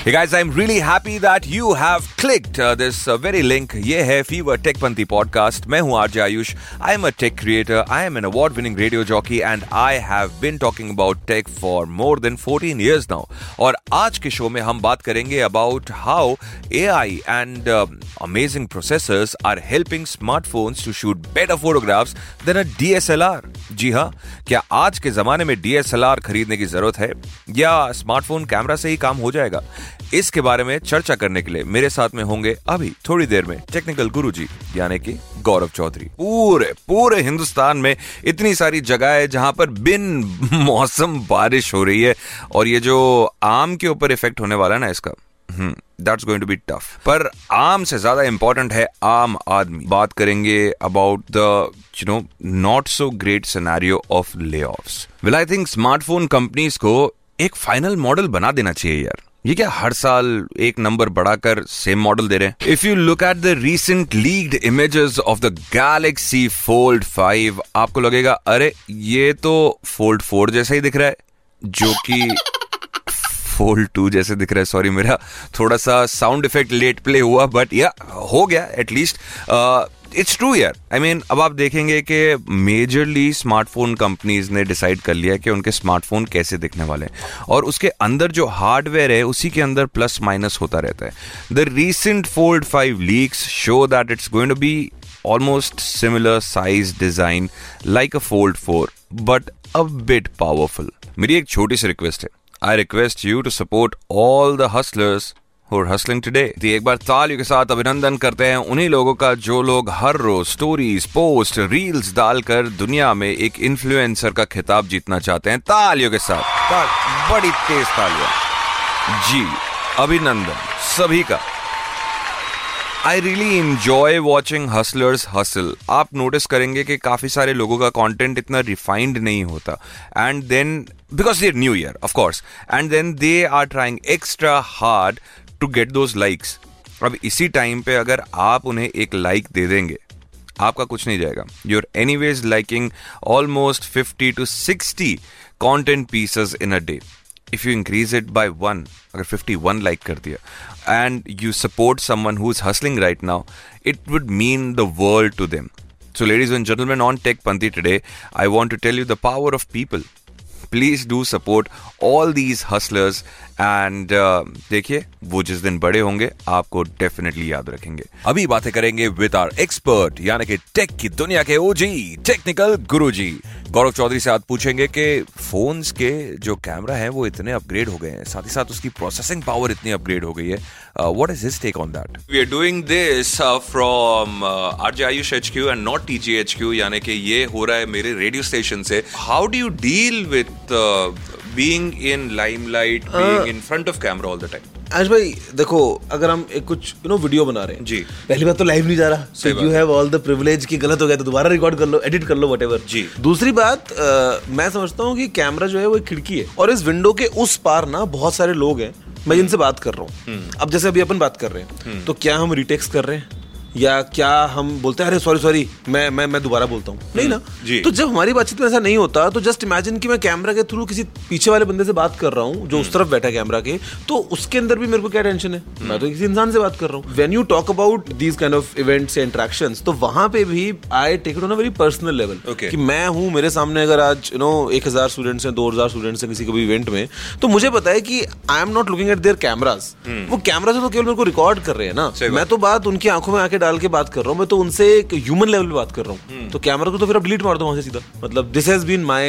Hey guys, I'm really happy that you have clicked uh, this uh, very link. ये है fever take podcast मैं हूँ RJ Ayush I am a tech creator I am an award winning radio jockey and I have been talking about tech for more than 14 years now और आज के show में हम बात करेंगे about how AI and amazing processors are helping smartphones to shoot better photographs than a DSLR जी हाँ क्या आज के जमाने में डीएसएलआर खरीदने की ज़रूरत है? या स्मार्टफ़ोन कैमरा से ही काम हो जाएगा? इसके बारे में चर्चा करने के लिए मेरे साथ में होंगे अभी थोड़ी देर में टेक्निकल गुरु जी यानी कि गौरव चौधरी। पूरे पूरे हिंदुस्तान में इतनी सारी जगह है जहाँ पर बिन मौसम बारिश हो रही है और ये जो आम के ऊपर इफ़ेक्ट होने वाला है ना इसका that's going to be tough पर आम से ज़्यादा इंपॉर्टेंट है आम आदमी। बात करेंगे about the you know not so great scenario of lay will I think smartphone companies को एक फाइनल मॉडल बना देना चाहिए यार। ये क्या हर साल एक नंबर बढ़ाकर सेम मॉडल दे रहे हैं? If you look at the recent leaked images of the Galaxy Fold five आपको लगेगा, अरे, ये तो फोल्ड फोर जैसा ही दिख रहा है, जो कि फोल्ड टू जैसे दिख रहा है। सॉरी मेरा, थोड़ा सा साउंड इफ़ेक्ट लेट प्ले हुआ बट या हो गया एटलीस्ट इट्स ट्रू यार. आई मीन अब आप देखेंगे कि मेजरली स्मार्टफ़ोन कंपनीज़ ने डिसाइड कर लिया कि उनके स्मार्टफ़ोन कैसे दिखने वाले हैं. और उसके अंदर जो हार्डवेयर है, उसी के अंदर प्लस माइनस होता रहता है. The recent Fold five leaks show that it's going to be almost similar size design like a fold 4 but a bit powerful. मेरी एक छोटी सी रिक्वेस्ट है. I request you to support all the hustlers और hustling today एक बार तालियों के साथ अभिनंदन करते हैं उन्हीं लोगों का जो लोग हर रोज स्टोरीज पोस्ट रील्स डालकर दुनिया में एक इन्फ्लुएंसर का खिताब जीतना चाहते हैं तालियों के साथ ताल, बड़ी तेज तालियाँ जी अभिनंदन सभी का I really enjoy watching hustlers hustle आप नोटिस करेंगे कि काफ़ी सारे लोगों का कंटेंट इतना रिफाइंड नहीं होता। And then because there new year of course and then they are trying extra hard to get those likes अब इसी टाइम पे अगर आप उन्हें एक लाइक like दे देंगे, आपका कुछ नहीं जाएगा। You're anyways liking almost fifty to sixty content pieces in a day if you increase it by one अगर फिफ्टी वन लाइक कर दिया and you support someone who's hustling right now it would mean the world to them so ladies and general on tech Panthi today I want to tell you the power of people please do support all these hustlers and देखिए, वो जिस दिन बड़े होंगे, आपको definitely याद रखेंगे। अभी बातें करेंगे विद आर एक्सपर्ट यानी कि टेक की दुनिया के ओजी टेक्निकल गुरुजी गौरव चौधरी से आज पूछेंगे कि फोन्स के जो कैमरा है वो इतने अपग्रेड हो गए हैं। साथ ही साथ उसकी प्रोसेसिंग पावर इतनी अपग्रेड हो गई है। What is his tech on that we are doing this from RJ Ayush HQ and not TGHQ यानी कि ये हो रहा है मेरे रेडियो स्टेशन से। How do you deal with being in limelight being in front of camera all the time आज भाई देखो अगर हम एक कुछ यू नो वीडियो बना रहे हैं। जी। पहली बात तो लाइव नहीं जा रहा। So you have all the privilege की गलत हो गया तो दोबारा रिकॉर्ड कर लो एडिट कर लो वट जी। दूसरी बात आ, मैं समझता हूँ कि कैमरा जो है वो एक खिड़की है। और इस विंडो के उस पार ना बहुत सारे लोग हैं मैं जिनसे बात कर रहा हूँ। हम्म। अब जैसे अभी अपन बात कर रहे हैं तो क्या हम रिटेक्स कर रहे हैं? या क्या हम बोलते हैं अरे सॉरी सॉरी मैं मैं मैं दोबारा बोलता हूँ नहीं ना हम्म। जी। तो जब हमारी बातचीत में ऐसा नहीं होता तो जस्ट इमेजिन कि मैं कैमरा के थ्रू किसी पीछे वाले बंदे से बात कर रहा हूँ जो हम्म। उस तरफ़ बैठा है कैमरा के तो उसके अंदर भी मेरे को क्या टेंशन है मैं तो किसी इंसान से बात कर रहा हूँ when you talk about these kind of events interaction तो वहाँ पे भी I take it on a very personal level. कि मैं हूँ मेरे सामने अगर आज यू नो एक हज़ार स्टूडेंट्स हैं दो हज़ार स्टूडेंट्स हैं किसी को भी इवेंट में तो मुझे पता है कि I am not looking at their cameras वो कैमरा से तो केवल मेरे को रिकॉर्ड कर रहे हैं ना हम्म। मैं तो बात उनकी आँखों में आके डाल के बात कर रहा हूँ मैं तो उनसे एक ह्यूमन लेवल पे बात कर रहा हम्म। हूँ तो कैमरा को तो फिर अब डिलीट मार दो वहाँ से सीधा। मतलब this has been my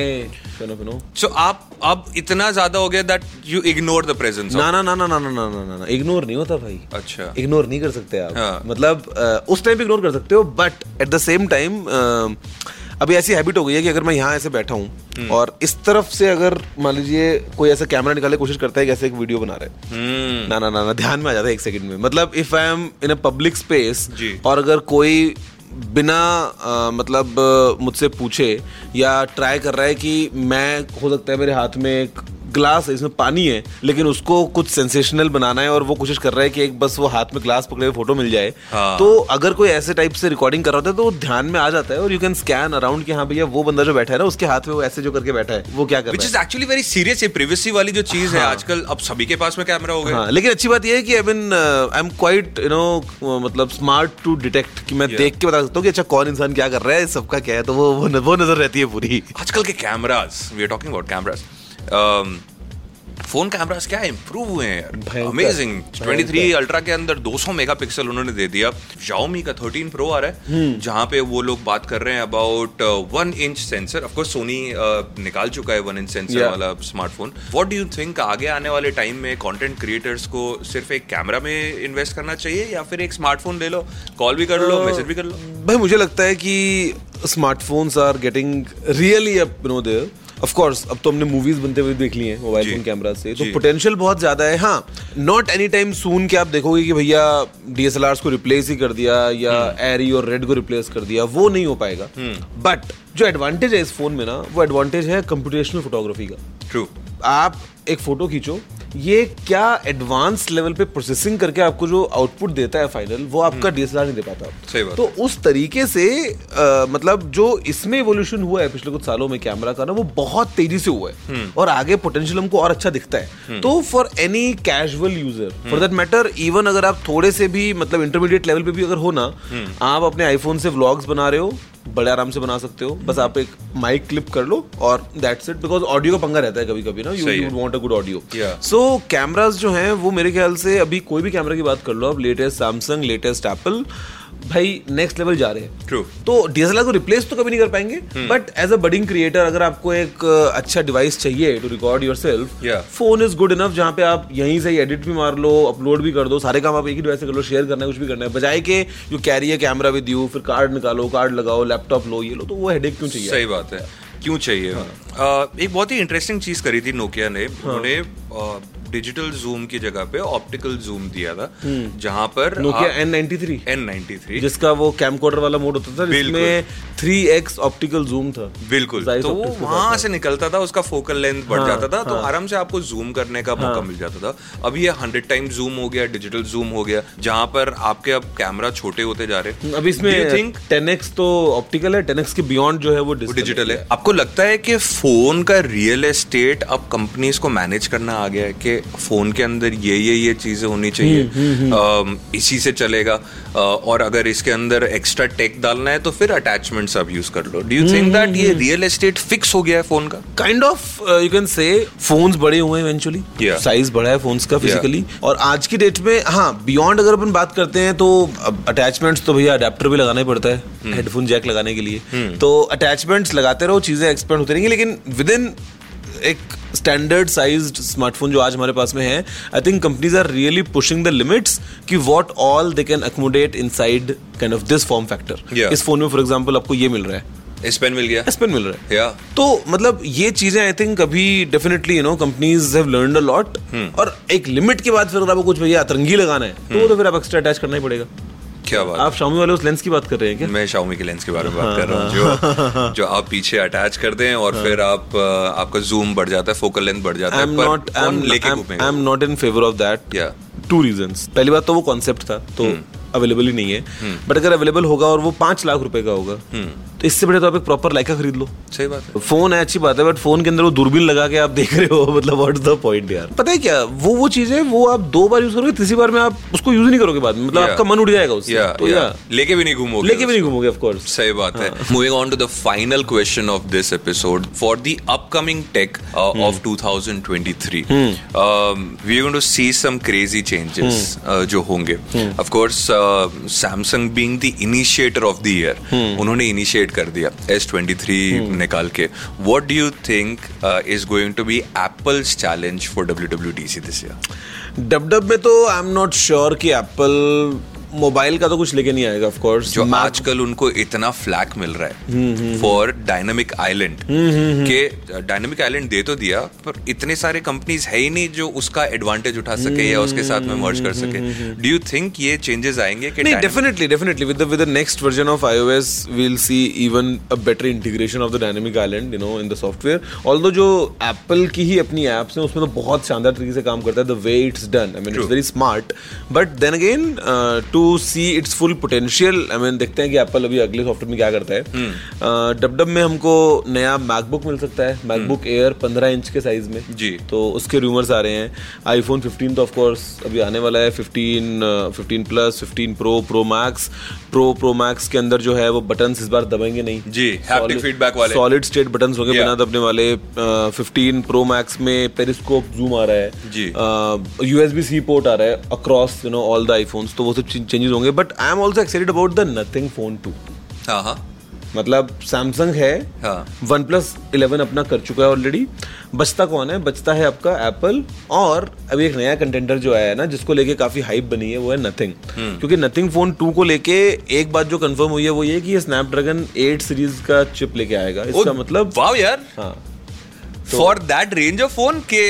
kind of no so आप अब इतना ज़्यादा हो गया that you ignore the presence ना ना ना ना ना ना ना ना ना। इग्नोर नहीं होता भाई। अच्छा। इग्नोर नहीं कर सकते आप। हाँ। मतलब उस टाइम पे इग्नोर कर सकते हो but at the same time अभी ऐसी हैबिट हो गई है कि अगर मैं यहाँ ऐसे बैठा हूँ और इस तरफ़ से अगर मान लीजिए कोई ऐसा कैमरा निकालने की कोशिश करता है कि ऐसे एक वीडियो बना रहे। हम्म। ना ना ना ना ध्यान में आ जाता है एक सेकंड में। मतलब if I am in a public space और अगर कोई बिना आ, मतलब मुझसे पूछे या ट्राई कर रहा है कि मैं हो सकता है मेरे हाथ में एक ग्लास है इसमें पानी है लेकिन उसको कुछ सेंसेशनल बनाना है और वो कोशिश कर रहा है कि एक बस वो हाथ में ग्लास पकड़े हुए फ़ोटो मिल जाए। हाँ। तो अगर कोई ऐसे टाइप से रिकॉर्डिंग कर रहा होता है तो वो ध्यान में आ जाता है और यू कैन स्कैन अराउंड कि हाँ भैया वो बंदा जो बैठा है ना उसके हाथ में वो ऐसे जो करके बैठा है वो क्या कर which is actually very serious ये प्रिवेसी वाली जो चीज़ है आजकल अब सभी के पास में कैमरा हो गया हाँ लेकिन अच्छी बात यह है कि I mean I am quite you know मतलब स्मार्ट टू डिटेक्ट कि मैं देख के बता सकता हूँ कि अच्छा कौन इंसान क्या कर रहा है सबका क्या है तो वो वो, नज़र रहती है पूरी। आजकल के cameras we are talking about cameras phone cameras क्या इंप्रूव हुए हैं अमेजिंग 23 अल्ट्रा के अंदर 200 मेगापिक्सल उन्होंने दे दिया। Xiaomi का 13 प्रो आ रहा हम्म। है जहाँ पे वो लोग बात कर रहे हैं about one inch sensor of course Sony निकाल चुका है वन इंच सेंसर Yeah. वाला smartphone what do you think आगे आने वाले टाइम में कंटेंट क्रिएटर्स को सिर्फ़ एक कैमरा में इन्वेस्ट करना चाहिए या फिर एक स्मार्टफ़ोन ले लो कॉल भी कर लो मैसेज भी कर लो? भाई मुझे लगता है कि smartphones are getting really up no there of course अब तो हमने मूवीज़ बनते हुए देख ली है मोबाइल फ़ोन कैमरा से। तो पोटेंशियल बहुत ज़्यादा है। हाँ नॉट एनी टाइम सून कि आप देखोगे कि भैया डीएसएलआर को रिप्लेस ही कर दिया या एरी और रेड को रिप्लेस कर दिया वो नहीं हो पाएगा। बट जो एडवांटेज है इस फ़ोन में ना वो एडवांटेज है कंप्यूटेशनल फोटोग्राफी का। ट्रू आप एक फ़ोटो खींचो ये क्या एडवांस लेवल पे प्रोसेसिंग करके आपको जो आउटपुट देता है फाइनल वो आपका डीएसएलआर नहीं दे पाता हम्म। सही बात तो उस तरीके से अ, मतलब जो इसमें इवोल्यूशन हुआ है पिछले कुछ सालों में कैमरा का ना वो बहुत तेज़ी से हुआ है हम्म। और आगे पोटेंशियल हमको और अच्छा दिखता है तो for any casual user for that matter even अगर आप थोड़े से भी मतलब इंटरमीडिएट लेवल पे भी अगर हो ना हम्म। आप अपने आईफोन से व्लॉग्स बना रहे हो बड़े आराम से बना सकते हो। बस आप एक माइक क्लिप कर लो और दैट्स इट बिकॉज़ ऑडियो का पंगा रहता है कभी कभी ना you you want a good audio so cameras जो हैं वो मेरे ख्याल से अभी कोई भी कैमरा की बात कर लो आप लेटेस्ट सैमसंग लेटेस्ट एप्पल भाई नेक्स्ट लेवल जा रहे हैं। ट्रू तो डीएसएलआर को रिप्लेस तो कभी नहीं कर पाएँगे but as a budding creator अगर आपको एक अच्छा डिवाइस चाहिए to record yourself phone is good enough जहाँ पे आप यहीं से एडिट भी मार लो अपलोड भी कर दो सारे काम आप एक ही डिवाइस से कर लो शेयर करना है कुछ भी करना है। बजाय के जो कैरी है कैमरा विद यू फिर कार्ड निकालो कार्ड लगाओ लैपटॉप लो ये लो तो वो हेडेक क्यों चाहिए? सही बात है। क्यों चाहिए? अ, एक बहुत ही इंटरेस्टिंग चीज़ करी थी नोकिया ने। उन्होंने डिजिटल जूम की जगह पे ऑप्टिकल जूम दिया था जहाँ पर Nokia N ninety three N ninety three जिसका वो कैमकोडर वाला मोड होता था जिसमें थ्री एक्स ऑप्टिकल जूम था। बिल्कुल। तो वो वहाँ से निकलता था उसका फोकल लेंथ बढ़ हाँ, जाता था हाँ, तो हाँ। आराम से आपको जूम करने का मौका हाँ, मिल जाता था। अब ये हंड्रेड टाइम जूम हो गया डिजिटल जूम हो गया जहाँ पर आपके अब कैमरा छोटे होते जा रहे अब इसमें थिंक 10x तो ऑप्टिकल है 10x के बियॉन्ड जो है वो डिजिटल है। आपको लगता है कि फ़ोन का रियल एस्टेट अब कंपनीज़ को मैनेज करना आ गया है कि फ़ोन के अंदर ये ये ये चीज़ें होनी चाहिए हुँ, हुँ, हुँ. इसी से चलेगा और अगर इसके अंदर एक्स्ट्रा टेक डालना है तो फिर अटैचमेंट्स आप यूज़ कर लो। डू यू थिंक दैट ये रियल एस्टेट फिक्स हो गया है फ़ोन का? Kind of you can say phones बड़े हुए हैं इवेंचुअली साइज़ बढ़ा है फोन्स का फिजिकली और आज की डेट में हाँ बियॉन्ड अगर अपन बात करते हैं तो अटैचमेंट्स तो भैया अडेप्टर भी लगाना ही पड़ता। है हेडफोन जैक लगाने के लिए। तो अटैचमेंट्स लगाते रहो चीज़ें एक्सपेंड होती रहेंगी लेकिन विद इन एक स्टैंडर्ड साइज्ड स्मार्टफ़ोन जो आज हमारे पास में है I think companies are really pushing the limits कि what all they can accommodate inside kind of this form factor इस फ़ोन में फॉर एग्जांपल आपको ये मिल रहा है। इस पेन मिल गया। एस पेन मिल रहा है। या तो मतलब ये चीज़ें आई थिंक अभी definitely you know companies have learned a lot और एक लिमिट के बाद फिर अगर आपको कुछ भैया अतरंगी लगाना है hmm. तो तो फिर आप एक्स्ट्रा अटैच करना ही पड़ेगा। क्या बात आप शामी वाले उस लेंस की बात कर रहे हैं क्या? मैं शाउमी के लेंस के बारे में बात कर रहा हूँ जो जो आप पीछे अटैच कर दें और फिर आप आपका जूम बढ़ जाता है फोकल लेंथ बढ़ जाता है not I am not in favour of that या टू रीजंस पहली बात तो वो कॉन्सेप्ट था तो अवेलेबल ही नहीं है। बट अगर अवेलेबल होगा और वो पाँच लाख रुपए का होगा तो इससे बड़े तो आप एक प्रॉपर लाइका खरीद लो। सही बात है। फ़ोन है अच्छी बात है बट फ़ोन के अंदर वो दूरबीन लगा के आप देख रहे हो मतलब व्हाट द पॉइंट यार? पता है क्या वो वो चीज़ है वो आप दो बार यूज़ करोगे तीसरी बार में आप उसको यूज़ नहीं करोगे बाद में मतलब आपका मन उड़ जाएगा उससे। तो या लेके भी नहीं घूमोगे लेके भी नहीं घूमोगे ऑफ़ कोर्स सही बात है। Moving on to the final question of this episode for the upcoming tech Hmm. Of 2023 we going to see some crazy changes Hmm. जो होंगे। Of course Samsung being the initiator of the year. उन्होंने initiate कर दिया S23 निकाल के। What do you think is going to be Apple's challenge for W W D C this year dub dub में तो I am not sure कि Apple mobile का तो कुछ लेके नहीं आएगा ऑफकोर्स जो आजकल उनको इतना फ्लैक मिल रहा है फॉर डायनेमिक आइलैंड के डायनेमिक आइलैंड दे तो दिया पर इतने सारे कंपनीज़ है ही नहीं जो उसका एडवांटेज उठा सके या उसके साथ में मर्ज कर हम्म, सके। डू यू थिंक ये चेंजेस आएँगे definitely definitely with with next version of iOS will see even a better integration of the dynamic island you know in the software although जो एप्पल की ही अपनी एप्स हैं उसमें तो बहुत शानदार तरीके से काम करता है the way it's done I mean it's very smart but then again to to see its full potential. I mean देखते हैं कि Apple अभी अगले सॉफ्टवेयर में क्या करता है। हम्म। डब डब में हमको नया मैकबुक मिल सकता है। MacBook Air 15 इंच के साइज़ में। हम्म। जी। तो उसके रूमर्स आ रहे हैं। आईफोन 15 तो ऑफ़ कोर्स अभी आने वाला है। 15 15 plus 15 pro pro max pro pro max के अंदर जो है वो बटन्स इस बार दबाएँगे नहीं। जी, haptic feedback वाले। सॉलिड स्टेट बटन्स होंगे बिना दबने वाले। फिफ्टीन प्रो मैक्स में पेरिस्कोप जूम आ रहा है। जी। यूएसबी सी पोर्ट आ रहा है across you know all the iPhones तो वो सब चेंजेस होंगे but I am also excited about the Nothing phone too हाँ हाँ। मतलब सैमसंग है हाँ। वन प्लस इलेवन अपना कर चुका है ऑलरेडी बचता कौन है? बचता है आपका एप्पल और अभी एक नया कंटेंडर जो आया है ना जिसको लेके काफ़ी हाइप बनी है वो है नथिंग हम्म। क्योंकि नथिंग फ़ोन टू को लेके एक बात जो कंफर्म हुई है वो ये कि ये स्नैपड्रैगन 8 सीरीज़ का चिप लेके आएगा। इसका मतलब वाओ यार। हाँ। For that range of phone के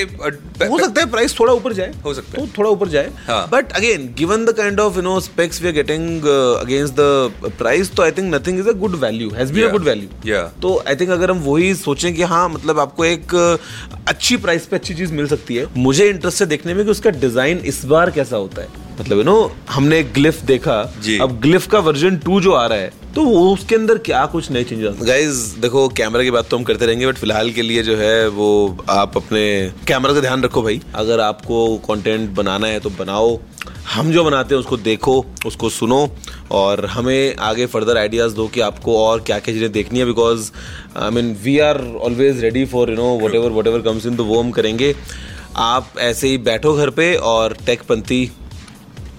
हो सकता है प्राइस थोड़ा ऊपर जाए। हो सकता है। तो थोड़ा ऊपर जाए। But again given the kind of you know specs we are getting against the price तो I think Nothing is a good value has been a good value तो आई थिंक अगर हम वही सोचें कि हाँ मतलब आपको एक uh, अच्छी प्राइस पे अच्छी चीज़ मिल सकती है मुझे इंटरेस्ट है देखने में कि उसका डिज़ाइन इस बार कैसा होता है। मतलब यू नो हमने ग्लिफ देखा। अब ग्लिफ का वर्जन टू जो आ रहा है तो वो उसके अंदर क्या कुछ नए चेंजेस गाइज़ देखो कैमरा की बात तो हम करते रहेंगे बट फ़िलहाल के लिए जो है वो आप अपने कैमरा का ध्यान रखो भाई। अगर आपको कंटेंट बनाना है तो बनाओ। हम जो बनाते हैं उसको देखो उसको सुनो और हमें आगे फर्दर आइडियाज़ दो कि आपको और क्या क्या चीज़ें देखनी है because I mean we are always ready for you know whatever whatever comes in तो वो हम करेंगे। आप ऐसे ही बैठो घर पे और टेकपंथी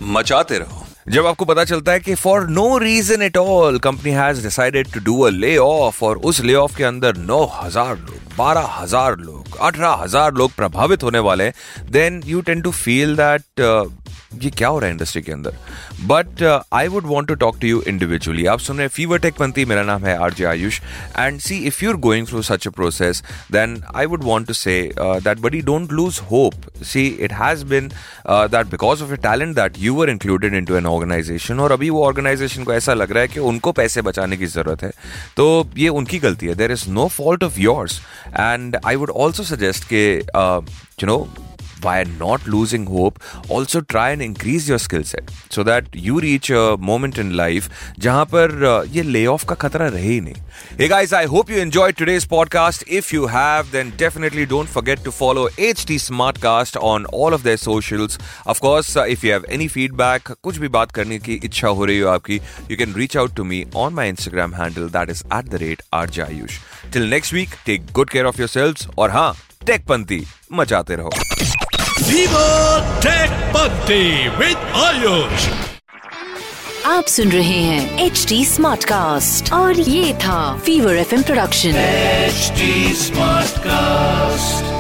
मचाते रहो। जब आपको पता चलता है कि for no reason at all company has decided to do a layoff और उस ले ऑफ़ के अंदर नौ हज़ार लोग, बारह हज़ार लोग, अठारह हज़ार लोग प्रभावित होने वाले then you tend to feel that ये क्या हो रहा है इंडस्ट्री के अंदर? But I would want to talk to you individually आप सुन रहे हैं फीवर टेक पंथी मेरा नाम है R J Ayush. And see if you are going through such a process then I would want to say that buddy don't lose hope see it has been that because of a talent that you are included in to an organisation और अभी वो organisation को ऐसा लग रहा है कि उनको पैसे बचाने की ज़रूरत है तो ये उनकी गलती है। There is no fault of yours and I would also suggest के you know by not losing hope also try and increase your skill set so that you reach a moment in life जहां पर uh, ये lay off का खतरा रहे ही नहीं hey guys I hope you enjoyed today's podcast if you have then definitely don't forget to follow HT Smartcast on all of their socials of course uh, if you have any feedback कुछ भी बात करने की इच्छा हो रही हो आपकी you can reach out to me on my Instagram handle that is at the rate RJayush till next week take good care of yourselves और हाँ टेकपंथी मचाते रहो Fever Tech Buddy with Ayush. आप सुन रहे हैं एच डी स्मार्ट कास्ट और ये था Fever F production HD Smartcast.